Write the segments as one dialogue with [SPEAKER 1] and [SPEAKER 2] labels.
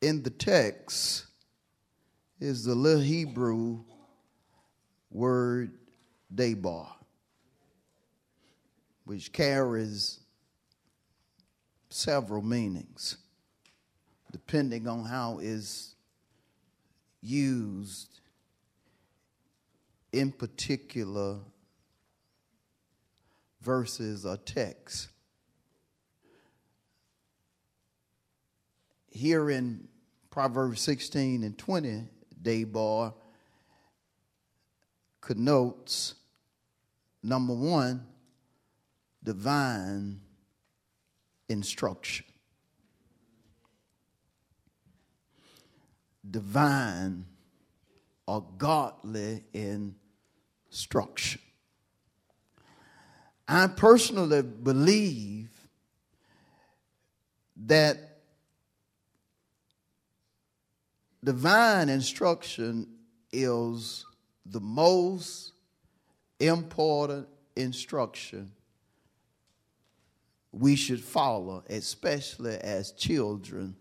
[SPEAKER 1] In the text is the little Hebrew word debar, which carries several meanings depending on how it's used in particular verses or texts. Here in Proverbs 16 and 20, Debar connotes number one, divine instruction. Divine or godly instruction. I personally believe that divine instruction is the most important instruction we should follow, especially as children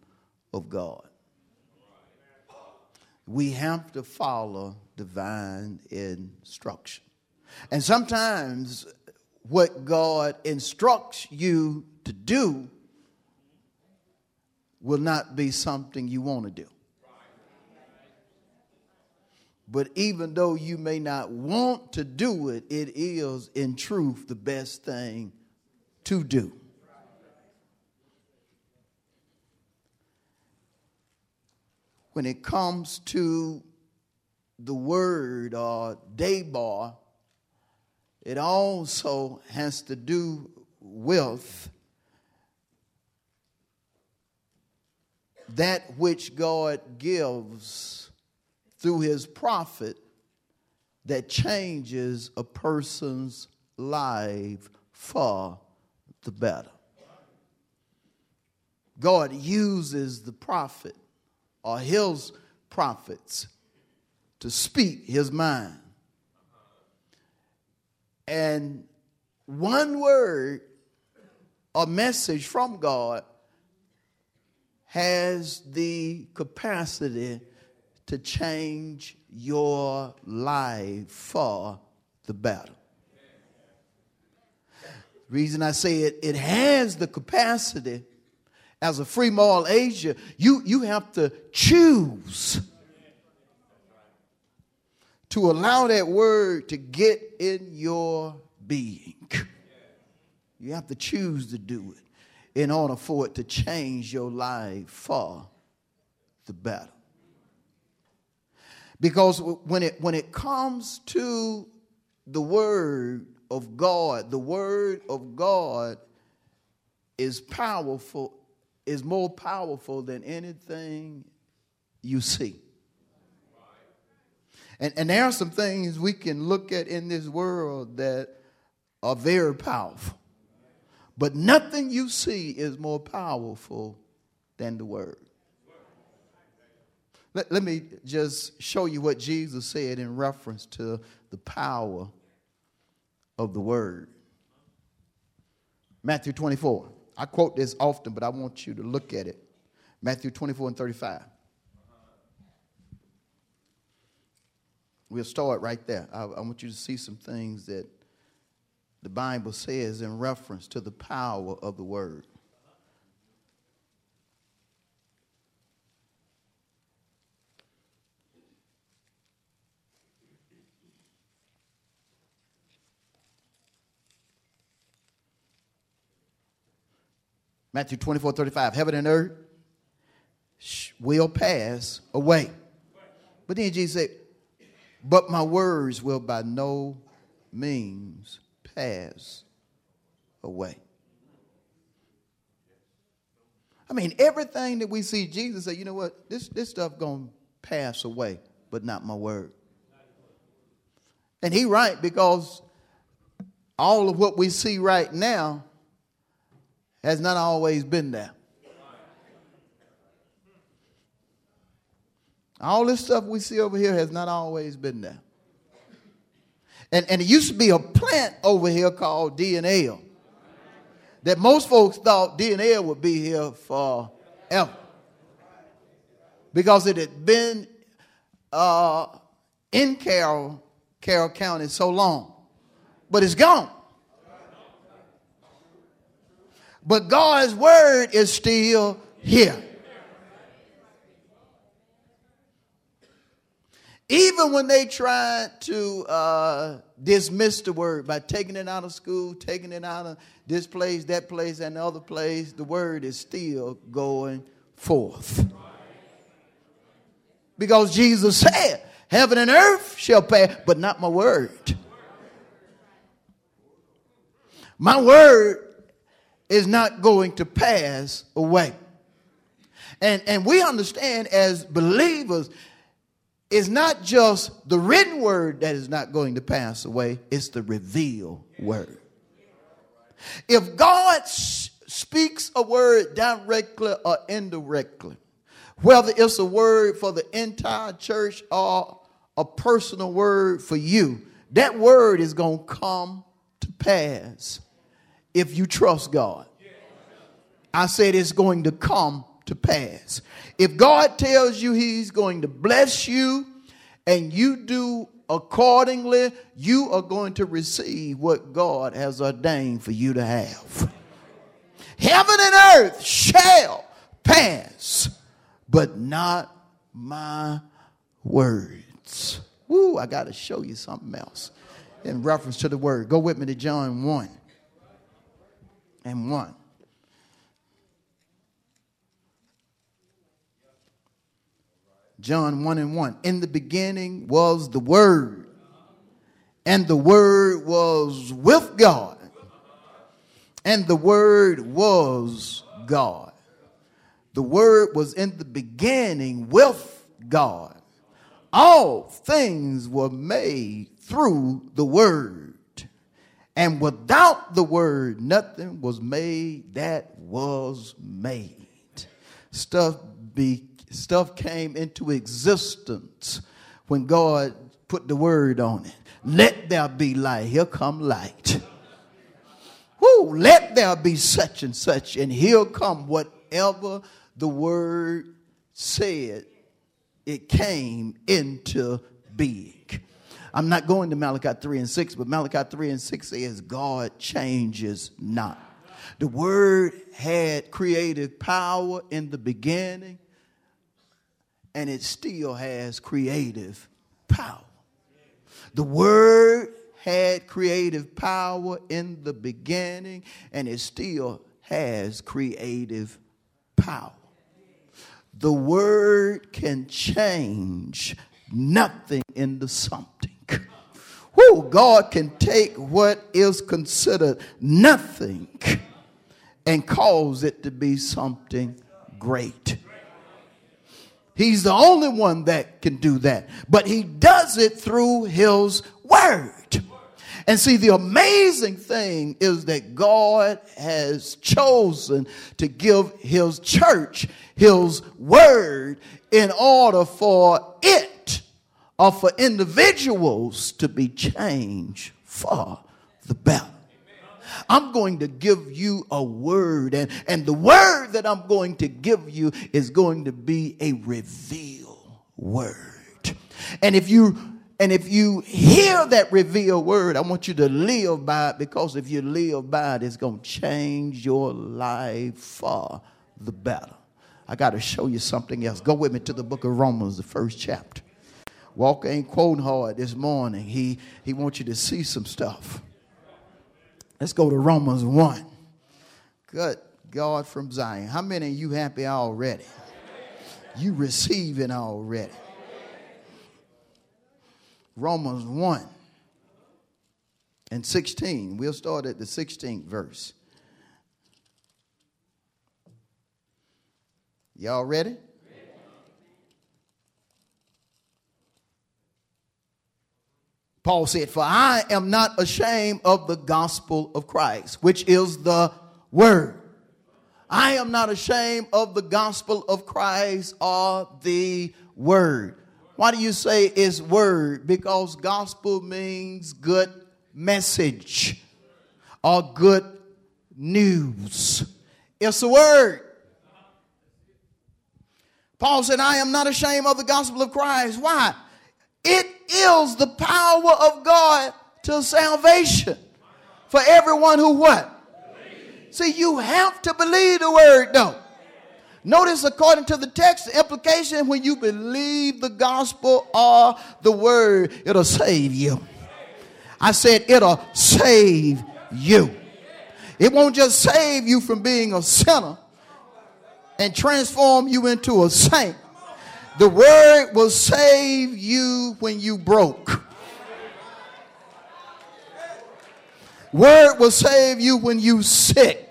[SPEAKER 1] of God. We have to follow divine instruction. And sometimes what God instructs you to do will not be something you want to do. But even though you may not want to do it, it is in truth the best thing to do. When it comes to the word or debar, it also has to do with that which God gives through his prophet that changes a person's life for the better. God uses the prophet or his prophets to speak his mind. And one word a message from God has the capacity to change your life for the better. Reason I say it, it has the capacity as a free moral agent, you, you have to choose to allow that word to get in your being. You have to choose to do it in order for it to change your life for the better. Because when it, when it comes to the Word of God, the Word of God is powerful, is more powerful than anything you see. And, and there are some things we can look at in this world that are very powerful. But nothing you see is more powerful than the Word. Let, let me just show you what Jesus said in reference to the power of the word. Matthew 24. I quote this often, but I want you to look at it. Matthew 24 and 35. We'll start right there. I, I, want you to see some things that the Bible says in reference to the power of the word. Matthew 24, 35. Heaven and earth will pass away. But then Jesus said, But my words will by no means pass away. I mean, everything that we see Jesus say, you know what, this, this stuff gonna pass away, but not my word. And he right because all of what we see right now has not always been there. All this stuff we see over here has not always been there. And, and it used to be a plant over here called DNA that most folks thought DNA would be here forever because it had been uh, in Carroll, Carroll County so long, but it's gone. But God's word is still here. Even when they tried to uh, dismiss the word by taking it out of school, taking it out of this place, that place, and the other place, the word is still going forth. Because Jesus said, Heaven and earth shall pass, but not my word. My word is not going to pass away. And, and we understand as believers it's not just the written word that is not going to pass away, it's the revealed word. If God speaks a word directly or indirectly, whether it's a word for the entire church or a personal word for you, that word is going to come to pass if you trust God. I said it's going to come to pass. If God tells you He's going to bless you and you do accordingly, you are going to receive what God has ordained for you to have. Heaven and earth shall pass, but not my words. Woo, I got to show you something else in reference to the word. Go with me to John 1 and 1. John 1 and 1. In the beginning was the Word, and the Word was with God, and the Word was God. The Word was in the beginning with God. All things were made through the Word. And without the Word, nothing was made that was made. Stuff be stuff came into existence when God put the word on it. Let there be light. Here come light. Whoo, let there be such and such, and here come whatever the word said, it came into being. I'm not going to Malachi 3 and 6, but Malachi 3 and 6 says, God changes not. The word had creative power in the beginning and it still has creative power. The Word had creative power in the beginning, and it still has creative power. The Word can change nothing into something. Who God can take what is considered nothing and cause it to be something great. He's the only one that can do that. But he does it through his word. And see, the amazing thing is that God has chosen to give his church his word in order for it or for individuals to be changed for the better. I'm going to give you a word, and, and the word that I'm going to give you is going to be a reveal word. And if you and if you hear that reveal word, I want you to live by it because if you live by it, it's going to change your life for the better. I got to show you something else. Go with me to the book of Romans, the first chapter. Walker ain't quoting hard this morning. He, he wants you to see some stuff. Let's go to Romans 1. Good God from Zion. How many of you happy already? You receiving already. Romans 1 and 16. We'll start at the 16th verse. Y'all ready? Paul said, For I am not ashamed of the gospel of Christ, which is the word. I am not ashamed of the gospel of Christ or the word. Why do you say it's word? Because gospel means good message or good news. It's a word. Paul said, I am not ashamed of the gospel of Christ. Why? It is the power of God to salvation for everyone who what? See, you have to believe the word though. Notice, according to the text, the implication when you believe the gospel or the word, it'll save you. I said, it'll save you. It won't just save you from being a sinner and transform you into a saint. The word will save you when you broke. Word will save you when you sick.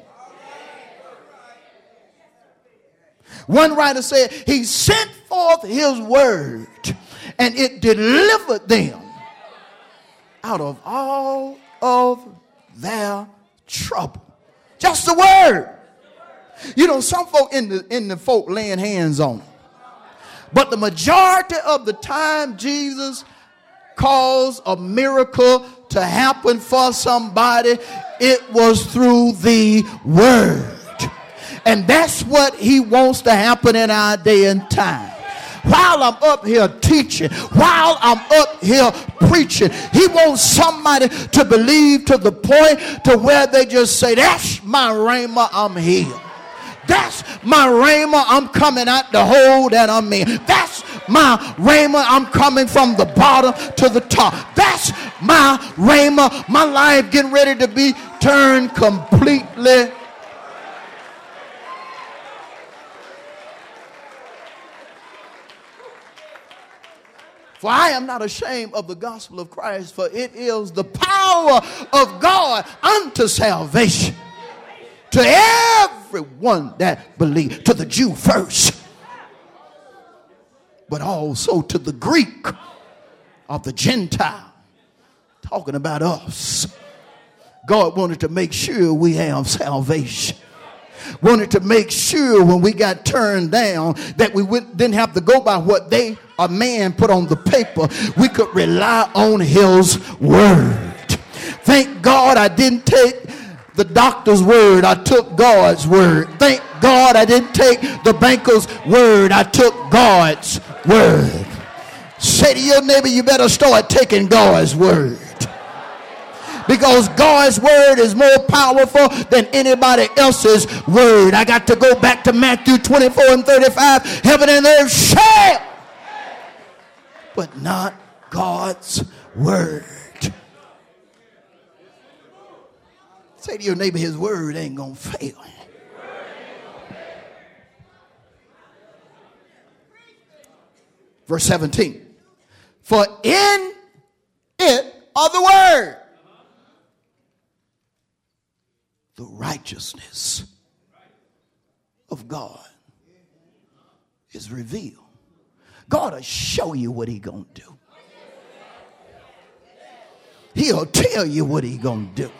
[SPEAKER 1] One writer said, He sent forth His word and it delivered them out of all of their trouble. Just the word. You know, some folk in the in the folk laying hands on them. But the majority of the time, Jesus caused a miracle to happen for somebody, it was through the word. And that's what he wants to happen in our day and time while I'm up here teaching, while I'm up here preaching. He wants somebody to believe to the point to where they just say, That's my rhema, I'm healed. That's my rhema. I'm coming out the hole that I'm in. That's my rhema. I'm coming from the bottom to the top. That's my rhema. My life getting ready to be turned completely. For I am not ashamed of the gospel of Christ, for it is the power of God unto salvation to everyone that believes, to the Jew first, but also to the Greek of the Gentile. Talking about us. God wanted to make sure we have salvation. Wanted to make sure when we got turned down that we didn't have to go by what they, a man, put on the paper. We could rely on his word. Thank God I didn't take the doctor's word, I took God's word. Thank God I didn't take the banker's word, I took God's word. Say to your neighbor, you better start taking God's word. Because God's word is more powerful than anybody else's word. I got to go back to Matthew 24 and 35. Heaven and earth shall, but not God's word. Say to your neighbor, his word ain't going to fail. Verse 17. For in it are the word, the righteousness of God is revealed. God will show you what he going to do. He'll tell you what he going to do.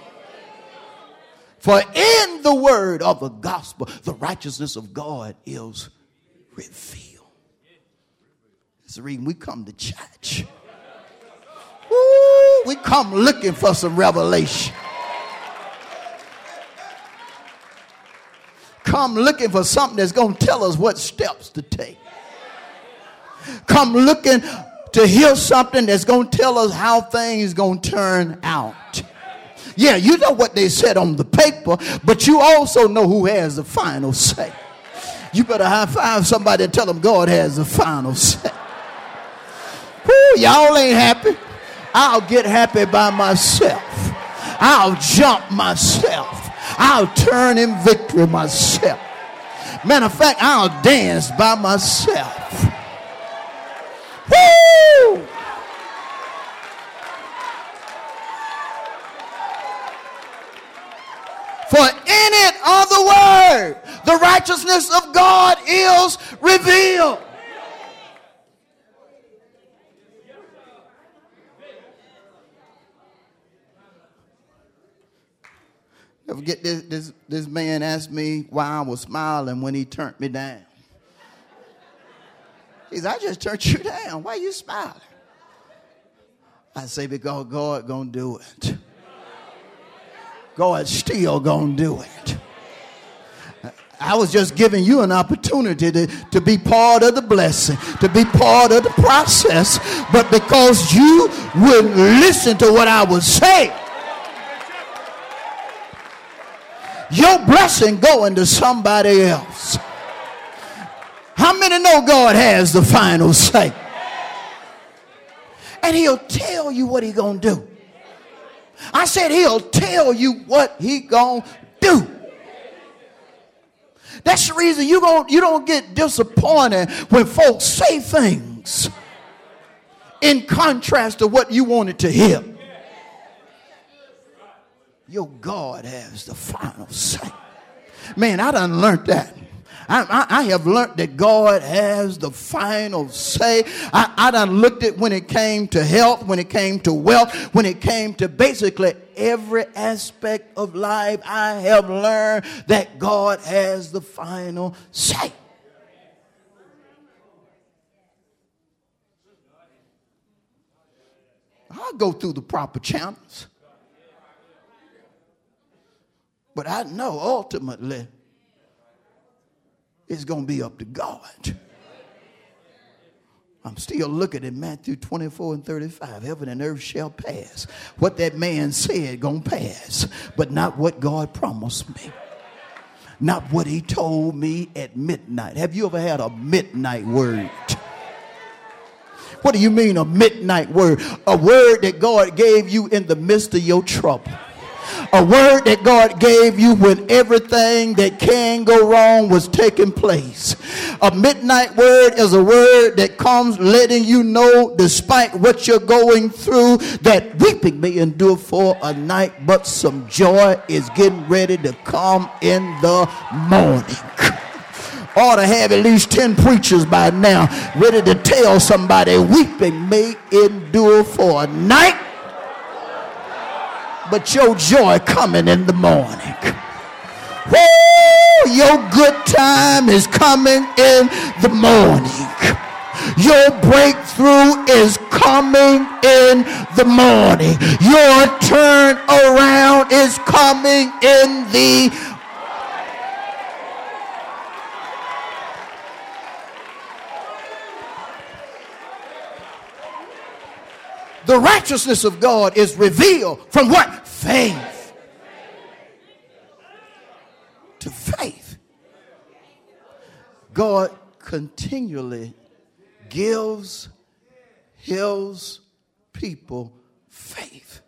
[SPEAKER 1] For in the word of the gospel, the righteousness of God is revealed. That's the reason we come to church. We come looking for some revelation. Come looking for something that's going to tell us what steps to take. Come looking to hear something that's going to tell us how things going to turn out. Yeah, you know what they said on the paper, but you also know who has the final say. You better high five somebody and tell them God has the final say. Woo, y'all ain't happy. I'll get happy by myself. I'll jump myself. I'll turn in victory myself. Matter of fact, I'll dance by myself. Woo! Righteousness of God is revealed. Never forget this, this, this man asked me why I was smiling when he turned me down. He said, I just turned you down. Why are you smiling? I say, because God gonna do it. God's still gonna do it. I was just giving you an opportunity to, to be part of the blessing, to be part of the process. But because you wouldn't listen to what I was saying, your blessing going to somebody else. How many know God has the final say? And he'll tell you what he's gonna do. I said he'll tell you what he gonna do. That's the reason you don't, you don't get disappointed when folks say things in contrast to what you wanted to hear. Your God has the final say. Man, I done learned that. I, I, have learned that God has the final say. I, I done looked at when it came to health, when it came to wealth, when it came to basically every aspect of life. I have learned that God has the final say. I'll go through the proper channels. But I know ultimately it's going to be up to God. I'm still looking at Matthew 24 and 35. Heaven and earth shall pass. What that man said to pass, but not what God promised me. Not what he told me at midnight. Have you ever had a midnight word? What do you mean a midnight word? A word that God gave you in the midst of your trouble a word that God gave you when everything that can go wrong was taking place. A midnight word is a word that comes letting you know, despite what you're going through, that weeping may endure for a night, but some joy is getting ready to come in the morning ought to have at least 10 preachers by now ready to tell somebody weeping may endure for a night but your joy coming in the morning. Woo! Your good time is coming in the morning. Your breakthrough is coming in the morning. Your turn around is coming in the the righteousness of God is revealed from what? Faith. To faith. God continually gives his people faith.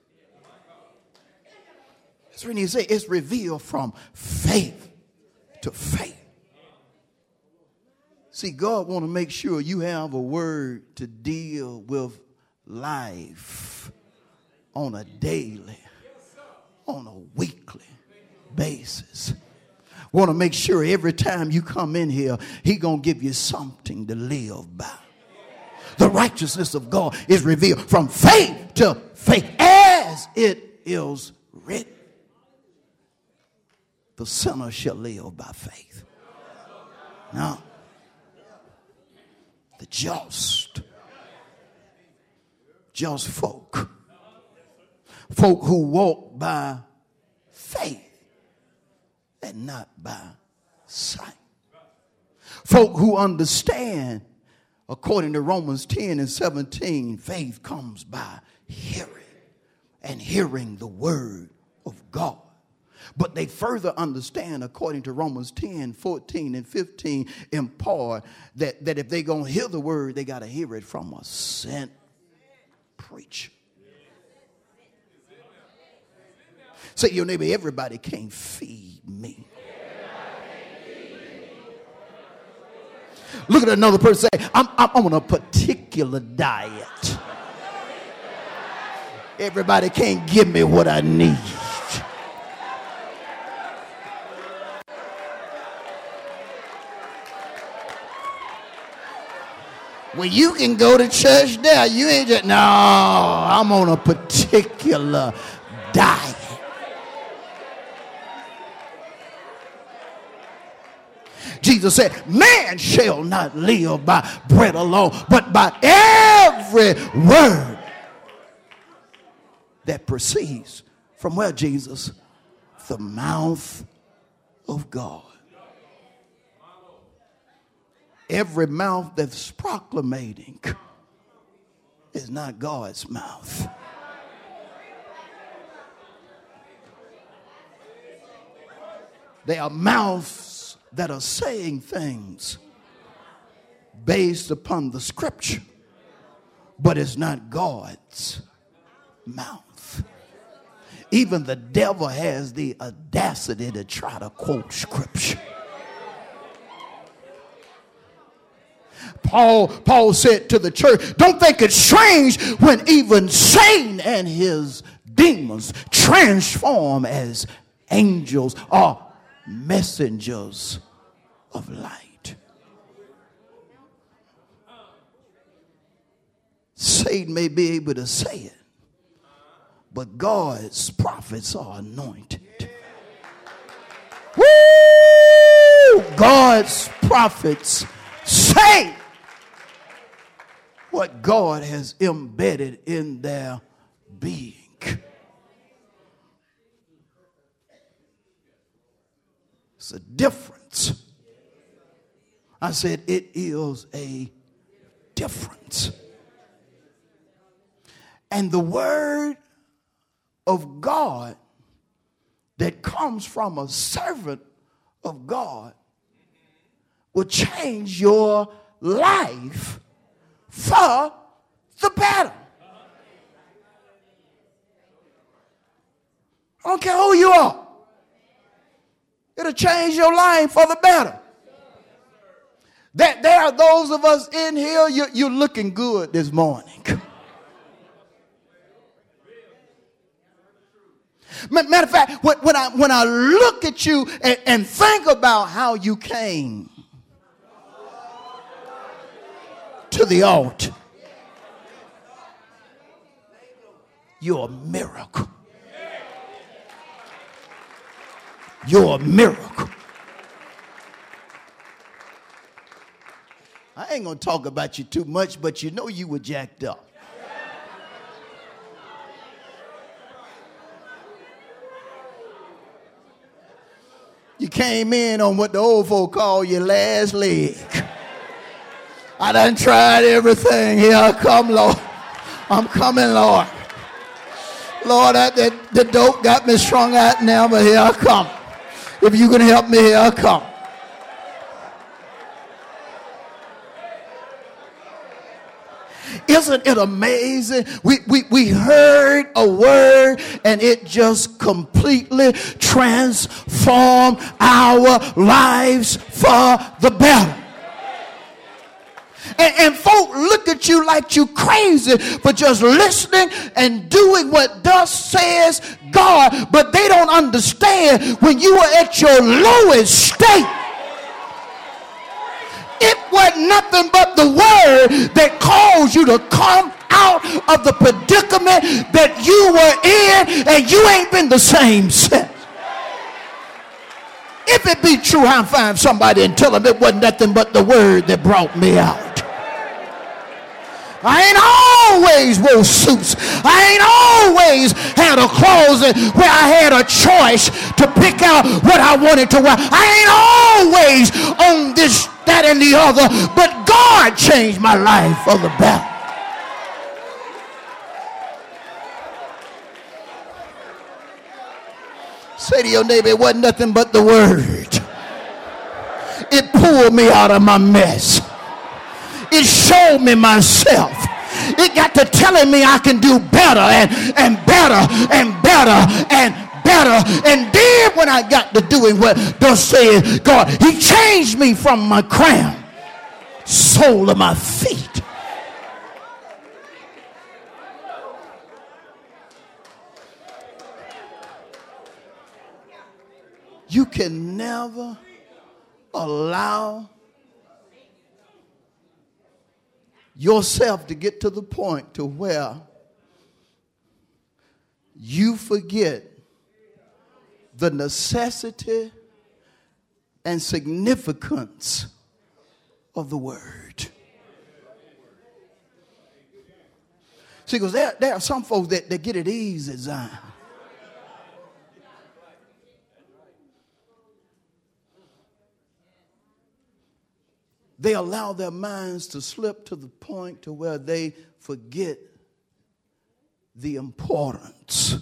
[SPEAKER 1] That's when you say it's revealed from faith to faith. See, God want to make sure you have a word to deal with life on a daily, on a weekly basis. Want to make sure every time you come in here, he going to give you something to live by. The righteousness of God is revealed from faith to faith as it is written. The sinner shall live by faith. Now, the just just folk. Folk who walk by faith and not by sight. Folk who understand, according to Romans 10 and 17, faith comes by hearing and hearing the word of God. But they further understand, according to Romans 10, 14, and 15, in part, that, that if they're going to hear the word, they got to hear it from a sent preach. Say your neighbor, everybody can't feed me. Look at another person say, I'm, I'm on a particular diet. Everybody can't give me what I need. Well, you can go to church there. You ain't just, no, I'm on a particular diet. Jesus said, Man shall not live by bread alone, but by every word that proceeds from where, Jesus? The mouth of God. Every mouth that's proclamating is not God's mouth. They are mouths that are saying things based upon the scripture, but it's not God's mouth. Even the devil has the audacity to try to quote scripture. Paul, Paul said to the church, Don't think it's strange when even Satan and his demons transform as angels or messengers of light. Satan may be able to say it, but God's prophets are anointed. Woo! God's prophets say what God has embedded in their being. It's a difference. I said, it is a difference. And the word of God that comes from a servant of God will change your life for the better. I don't care who you are. It'll change your life for the better. That there are those of us in here, you're, you're looking good this morning. Matter of fact, when, I, when I look at you and, and think about how you came to the altar, you're a miracle. You're a miracle. I ain't gonna talk about you too much, but you know you were jacked up. You came in on what the old folk call your last leg. I done tried everything. Here I come, Lord. I'm coming, Lord. Lord, that, that, the dope got me strung out now, but here I come. If you can help me, here I come. Isn't it amazing? We, we, we heard a word and it just completely transformed our lives for the better. And, and folk look at you like you crazy for just listening and doing what thus says God, but they don't understand when you are at your lowest state it was nothing but the word that caused you to come out of the predicament that you were in, and you ain't been the same since. If it be true, I find somebody and tell them it wasn't nothing but the word that brought me out. I ain't always wore suits. I ain't always had a closet where I had a choice to pick out what I wanted to wear. I ain't always on this, that, and the other. But God changed my life for the better. Say to your neighbor, it wasn't nothing but the word. It pulled me out of my mess. It showed me myself. It got to telling me I can do better and, and better and better and better. And then when I got to doing what thus said God, He changed me from my crown, sole of my feet. You can never allow yourself to get to the point to where you forget the necessity and significance of the word. See, because there, there are some folks that, that get it easy, Zion. They allow their minds to slip to the point to where they forget the importance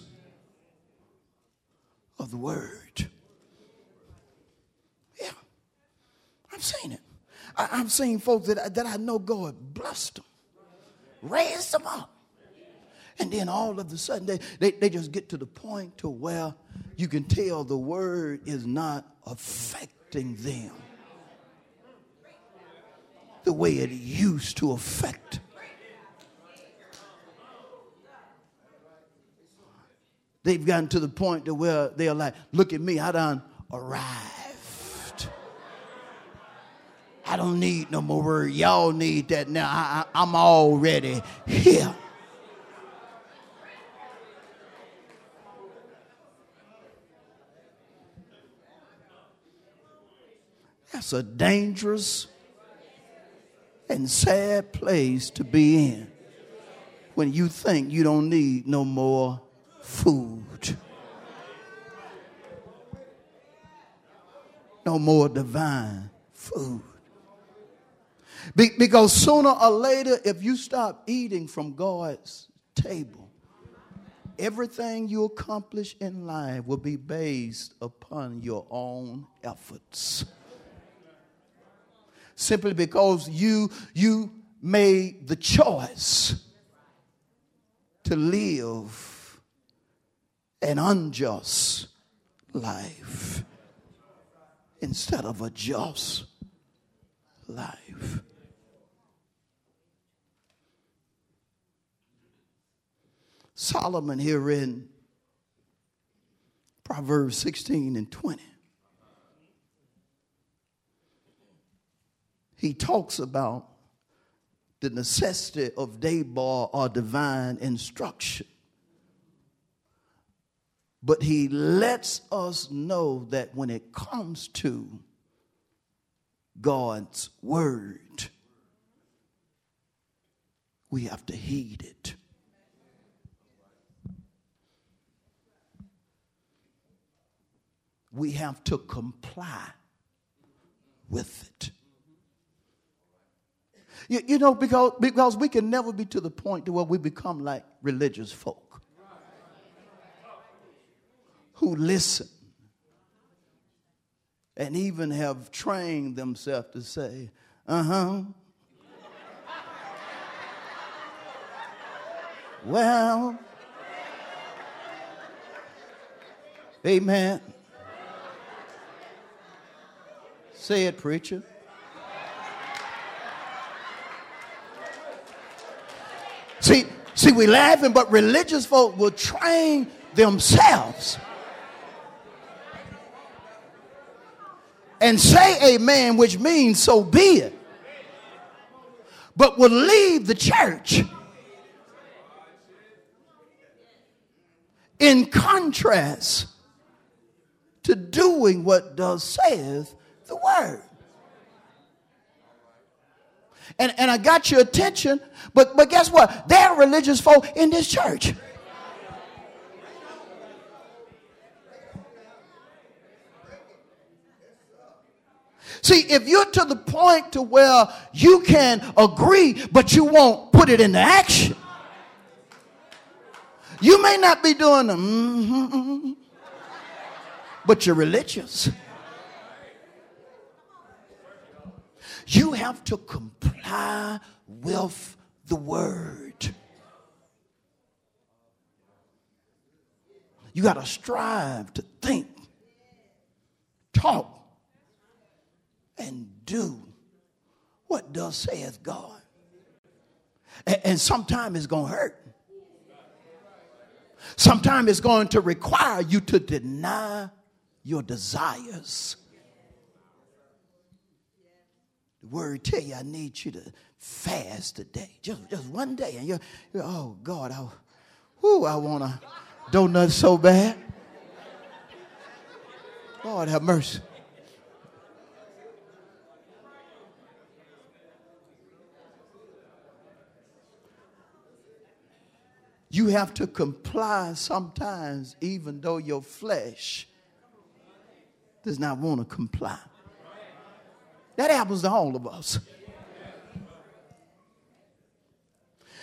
[SPEAKER 1] of the word. Yeah, I've seen it. I, have seen folks that, that I know God blessed them, raised them up. And then all of a sudden, they, they, they just get to the point to where you can tell the word is not affecting them the way it used to affect. They've gotten to the point to where they're like, look at me, I done arrived. I don't need no more word. Y'all need that now. I, I, I'm already here. That's a dangerous and sad place to be in when you think you don't need no more food. No more divine food. Be- because sooner or later, if you stop eating from God's table, everything you accomplish in life will be based upon your own efforts simply because you, you made the choice to live an unjust life instead of a just life. Solomon here in Proverbs 16 and 20 he talks about the necessity of debar or divine instruction. But he lets us know that when it comes to God's word, we have to heed it. We have to comply with it. You, you know, because, because we can never be to the point to where we become like religious folk who listen and even have trained themselves to say, uh huh. well, amen. Say it, preacher. See, we laughing, but religious folk will train themselves and say amen, which means so be it, but will leave the church. In contrast to doing what does saith the word. And, and I got your attention, but, but guess what? There are religious folk in this church. See, if you're to the point to where you can agree, but you won't put it into action, you may not be doing the mm-hmm, but you're religious. You have to comply with the word. You got to strive to think, talk, and do what does saith God. And, and sometimes it's going to hurt. Sometimes it's going to require you to deny your desires. The word tell you I need you to fast today. Just, just one day. And you're, you're oh, God, I, whoo, I want a donut so bad. Lord have mercy. You have to comply sometimes, even though your flesh does not want to comply. That happens to all of us.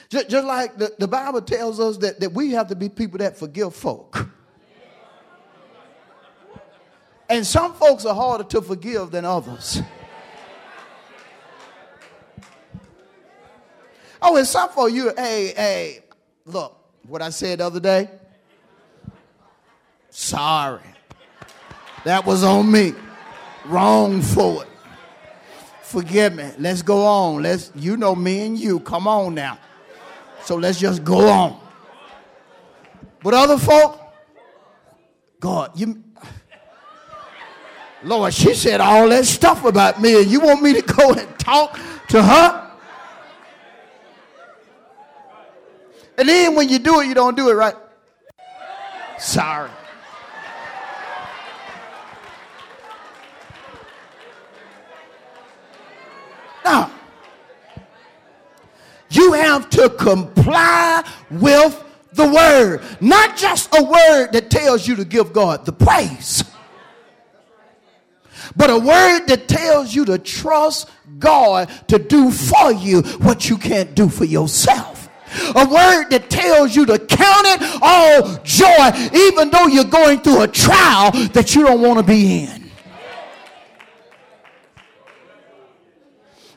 [SPEAKER 1] Just, just like the, the Bible tells us that, that we have to be people that forgive folk. And some folks are harder to forgive than others. Oh, and some for you, hey, hey, look, what I said the other day? Sorry. That was on me. Wrong for it. Forgive me. Let's go on. Let's you know me and you. Come on now. So let's just go on. But other folk, God, you Lord, she said all that stuff about me, and you want me to go and talk to her? And then when you do it, you don't do it right. Sorry. Now, you have to comply with the word, not just a word that tells you to give God the praise, but a word that tells you to trust God to do for you what you can't do for yourself a word that tells you to count it all joy, even though you're going through a trial that you don't want to be in.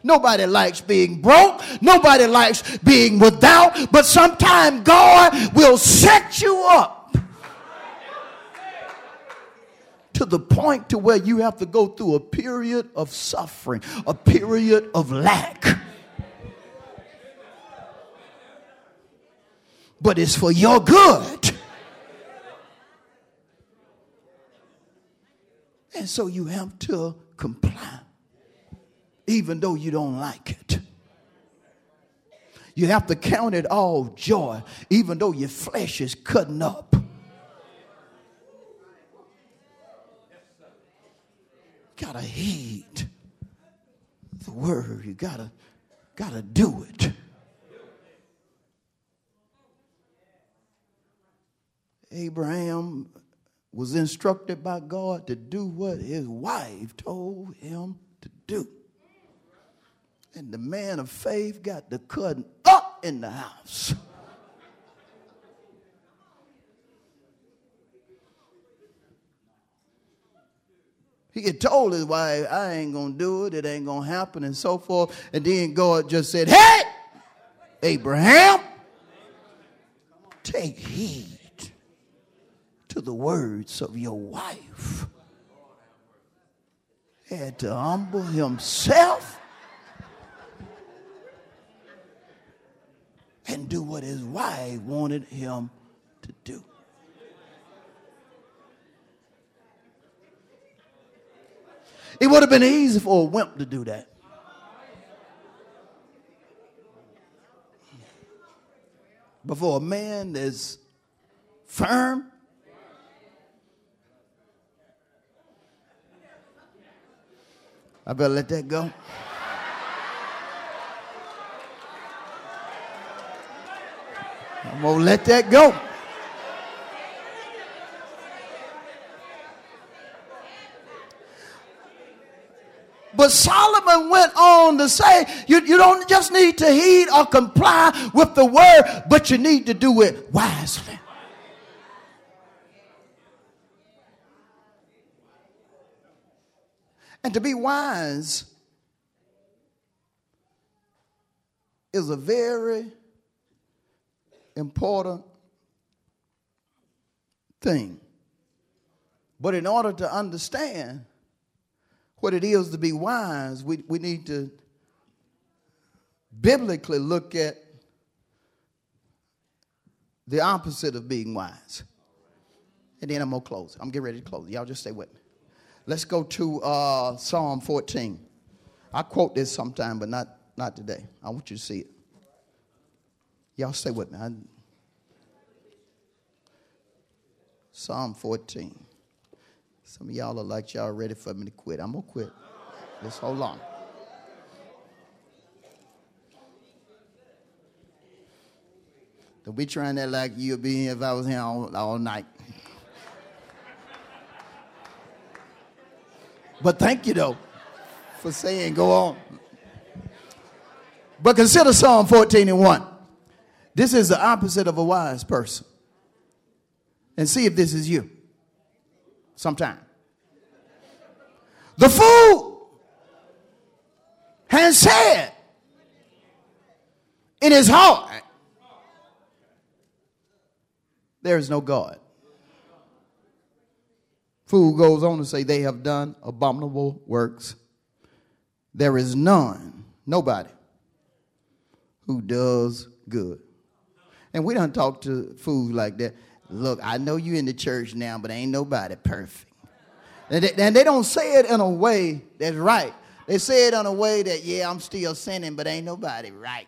[SPEAKER 1] Nobody likes being broke. Nobody likes being without. But sometimes God will set you up to the point to where you have to go through a period of suffering, a period of lack. but it's for your good. And so you have to comply, even though you don't like it. You have to count it all joy, even though your flesh is cutting up. Gotta heed the word. You gotta, gotta do it. Abraham was instructed by God to do what his wife told him to do. And the man of faith got the cutting up in the house. He had told his wife, I ain't gonna do it, it ain't gonna happen, and so forth. And then God just said, Hey, Abraham, take heed to the words of your wife. Had to humble himself and do what his wife wanted him to do. It would have been easy for a wimp to do that. But for a man that's firm, I better let that go. I'm going to let that go. But Solomon went on to say, you, you don't just need to heed or comply with the word, but you need to do it wisely. And to be wise is a very important thing. But in order to understand what it is to be wise, we, we need to biblically look at the opposite of being wise. And then I'm going to close. I'm getting ready to close. Y'all just stay with me. Let's go to uh, Psalm 14. I quote this sometime, but not not today. I want you to see it. Y'all stay with me. I, Psalm 14. Some of y'all are like y'all ready for me to quit. I'm going to quit. Just hold on. Don't be trying that like you'll be here if I was here all, all night. but thank you, though, for saying go on. But consider Psalm 14 and 1. This is the opposite of a wise person. And see if this is you sometime. The fool has said in his heart, there is no God. Fool goes on to say, they have done abominable works. There is none, nobody, who does good. And we don't talk to fools like that. Look, I know you're in the church now, but ain't nobody perfect. And they, and they don't say it in a way that's right. They say it in a way that, yeah, I'm still sinning, but ain't nobody right.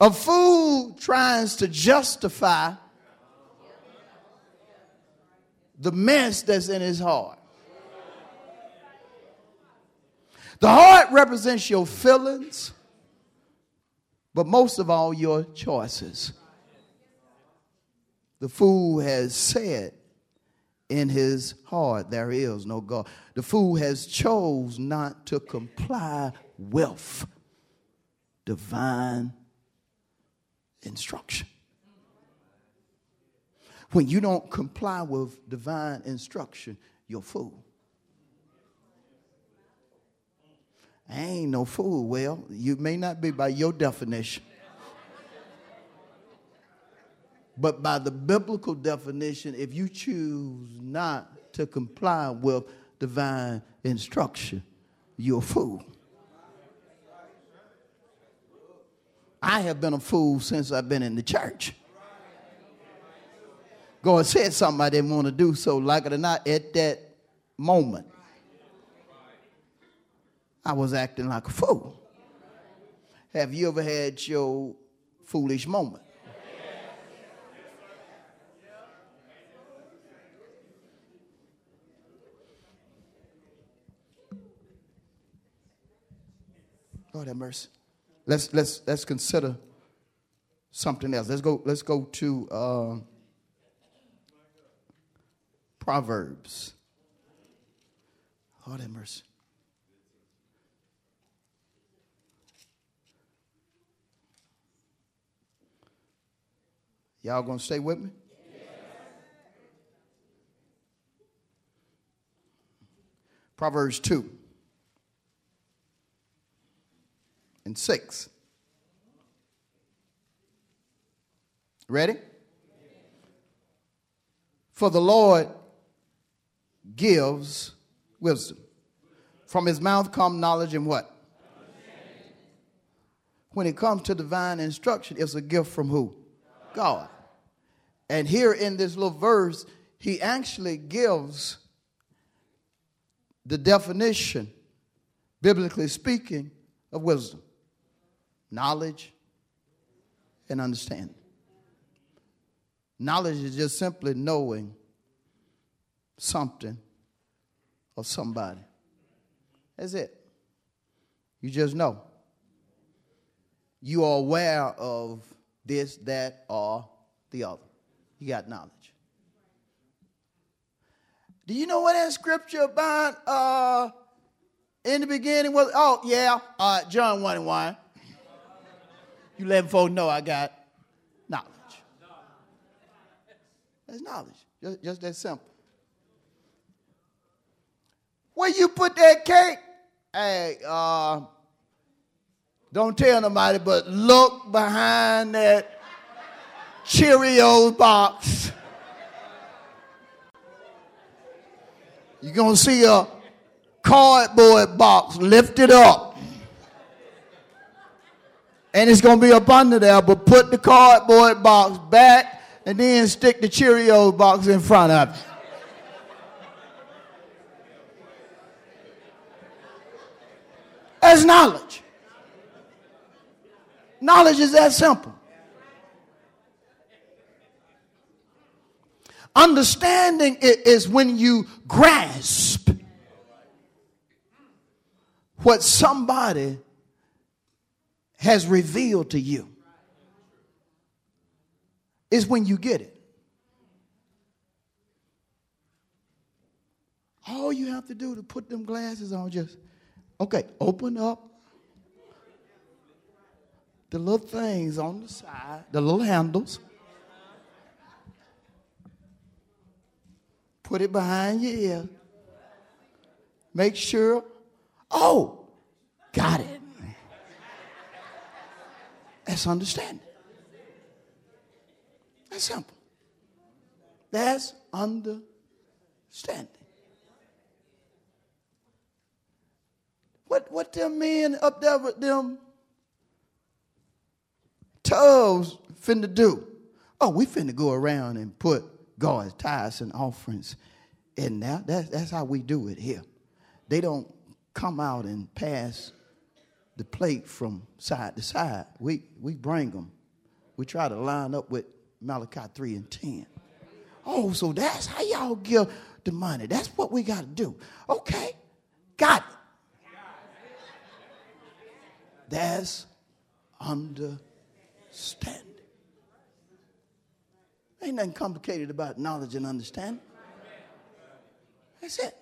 [SPEAKER 1] A fool tries to justify the mess that's in his heart. The heart represents your feelings, but most of all, your choices. The fool has said in his heart, There is no God. The fool has chose not to comply with divine instruction. When you don't comply with divine instruction, you're fool. I ain't no fool. Well, you may not be by your definition. But by the biblical definition, if you choose not to comply with divine instruction, you're a fool. I have been a fool since I've been in the church. God said something I didn't want to do, so like it or not, at that moment, I was acting like a fool. Have you ever had your foolish moment? Lord have mercy let's let's let's consider something else. Let's go. Let's go to uh, Proverbs. Lord have mercy. Y'all gonna stay with me? Proverbs 2. and 6. Ready? For the Lord gives wisdom. From his mouth come knowledge and what? When it comes to divine instruction, it's a gift from who? God. And here in this little verse, he actually gives the definition, biblically speaking, of wisdom knowledge and understanding. Knowledge is just simply knowing something or somebody. That's it. You just know. You are aware of this, that, or the other. You got knowledge. Do you know what that scripture about uh, in the beginning was? Oh, yeah, uh, John 1 and 1. You let folks know I got knowledge. That's knowledge. Just, just that simple. Where you put that cake? Hey, uh, don't tell nobody, but look behind that Cheerio box. You're going to see a cardboard box lifted up. And it's going to be up under there, but put the cardboard box back and then stick the Cheerio box in front of it. That's knowledge. Knowledge is that simple. Understanding is when you grasp what somebody has revealed to you. Is when you get it. All you have to do to put them glasses on, just, okay, open up the little things on the side, the little handles. Put it behind your ear. Make sure, oh, got it. That's understanding. That's simple. That's understanding. What what them men up there with them tubs finna do? Oh, we finna go around and put God's tithes and offerings in there. That's, that's how we do it here. They don't come out and pass the plate from side to side. We, we bring them. We try to line up with Malachi 3 and 10. Oh, so that's how y'all give the money. That's what we got to do. Okay, got it. That's understanding. Ain't nothing complicated about knowledge and understanding. That's it.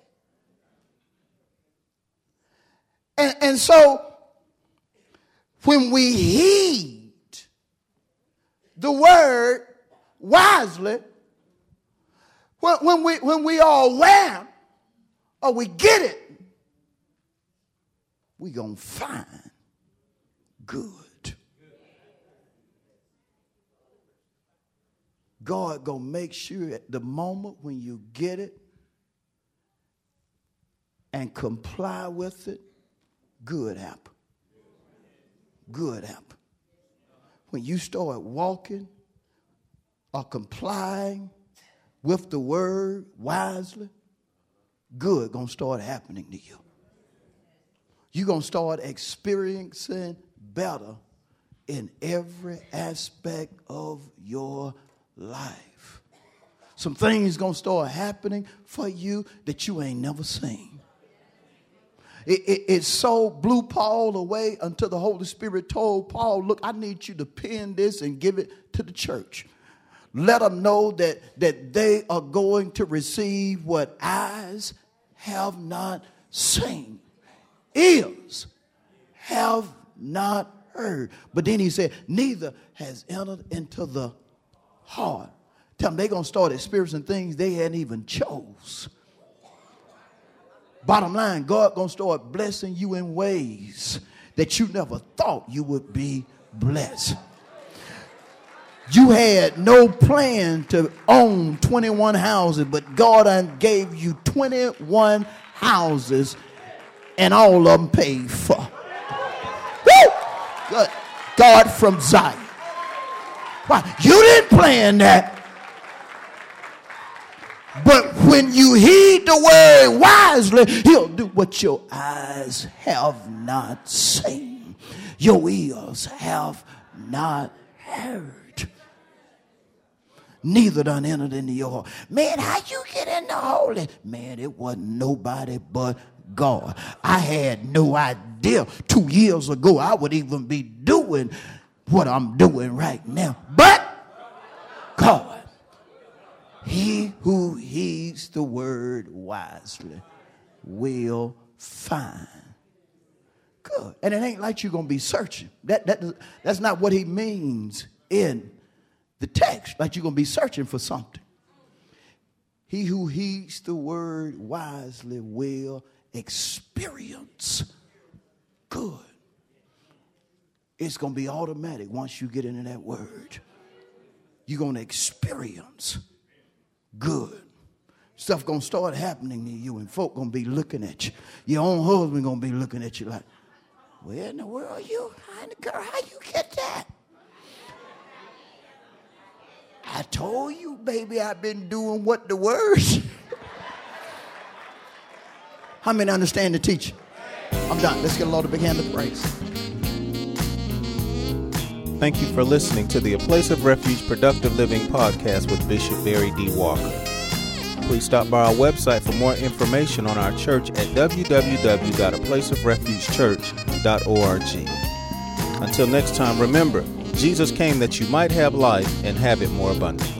[SPEAKER 1] And, and so, when we heed the word wisely, when, when, we, when we are aware or we get it, we going to find good. God gonna make sure at the moment when you get it and comply with it, good happen. Good happen. When you start walking or complying with the word wisely, good gonna start happening to you. You're gonna start experiencing better in every aspect of your life. Some things gonna start happening for you that you ain't never seen. It, it, it so blew Paul away until the Holy Spirit told Paul, Look, I need you to pin this and give it to the church. Let them know that, that they are going to receive what eyes have not seen, ears have not heard. But then he said, Neither has entered into the heart. Tell them they're going to start experiencing things they hadn't even chose. Bottom line, God going to start blessing you in ways that you never thought you would be blessed. You had no plan to own 21 houses, but God gave you 21 houses and all of them paid for. Woo! Good. God from Zion. Why? You didn't plan that. But when you heed the word wisely, he'll do what your eyes have not seen, your ears have not heard. Neither done entered into your heart. Man, how you get in the holy? Man, it wasn't nobody but God. I had no idea two years ago I would even be doing what I'm doing right now. But God, he who heeds the word wisely will find good. And it ain't like you're going to be searching. That, that, that's not what he means in the text, like you're going to be searching for something. He who heeds the word wisely will experience good. It's going to be automatic once you get into that word. You're going to experience good. Stuff going to start happening to you, and folk going to be looking at you. Your own husband going to be looking at you like, where in the world are you? Girl, how you get that? I told you, baby, I've been doing what the words. How many understand the teaching? I'm done. Let's get a Lord a big hand of praise.
[SPEAKER 2] Thank you for listening to the A Place of Refuge Productive Living podcast with Bishop Barry D. Walker. Please stop by our website for more information on our church at www.aplaceofrefugechurch.org. Until next time, remember, Jesus came that you might have life and have it more abundantly.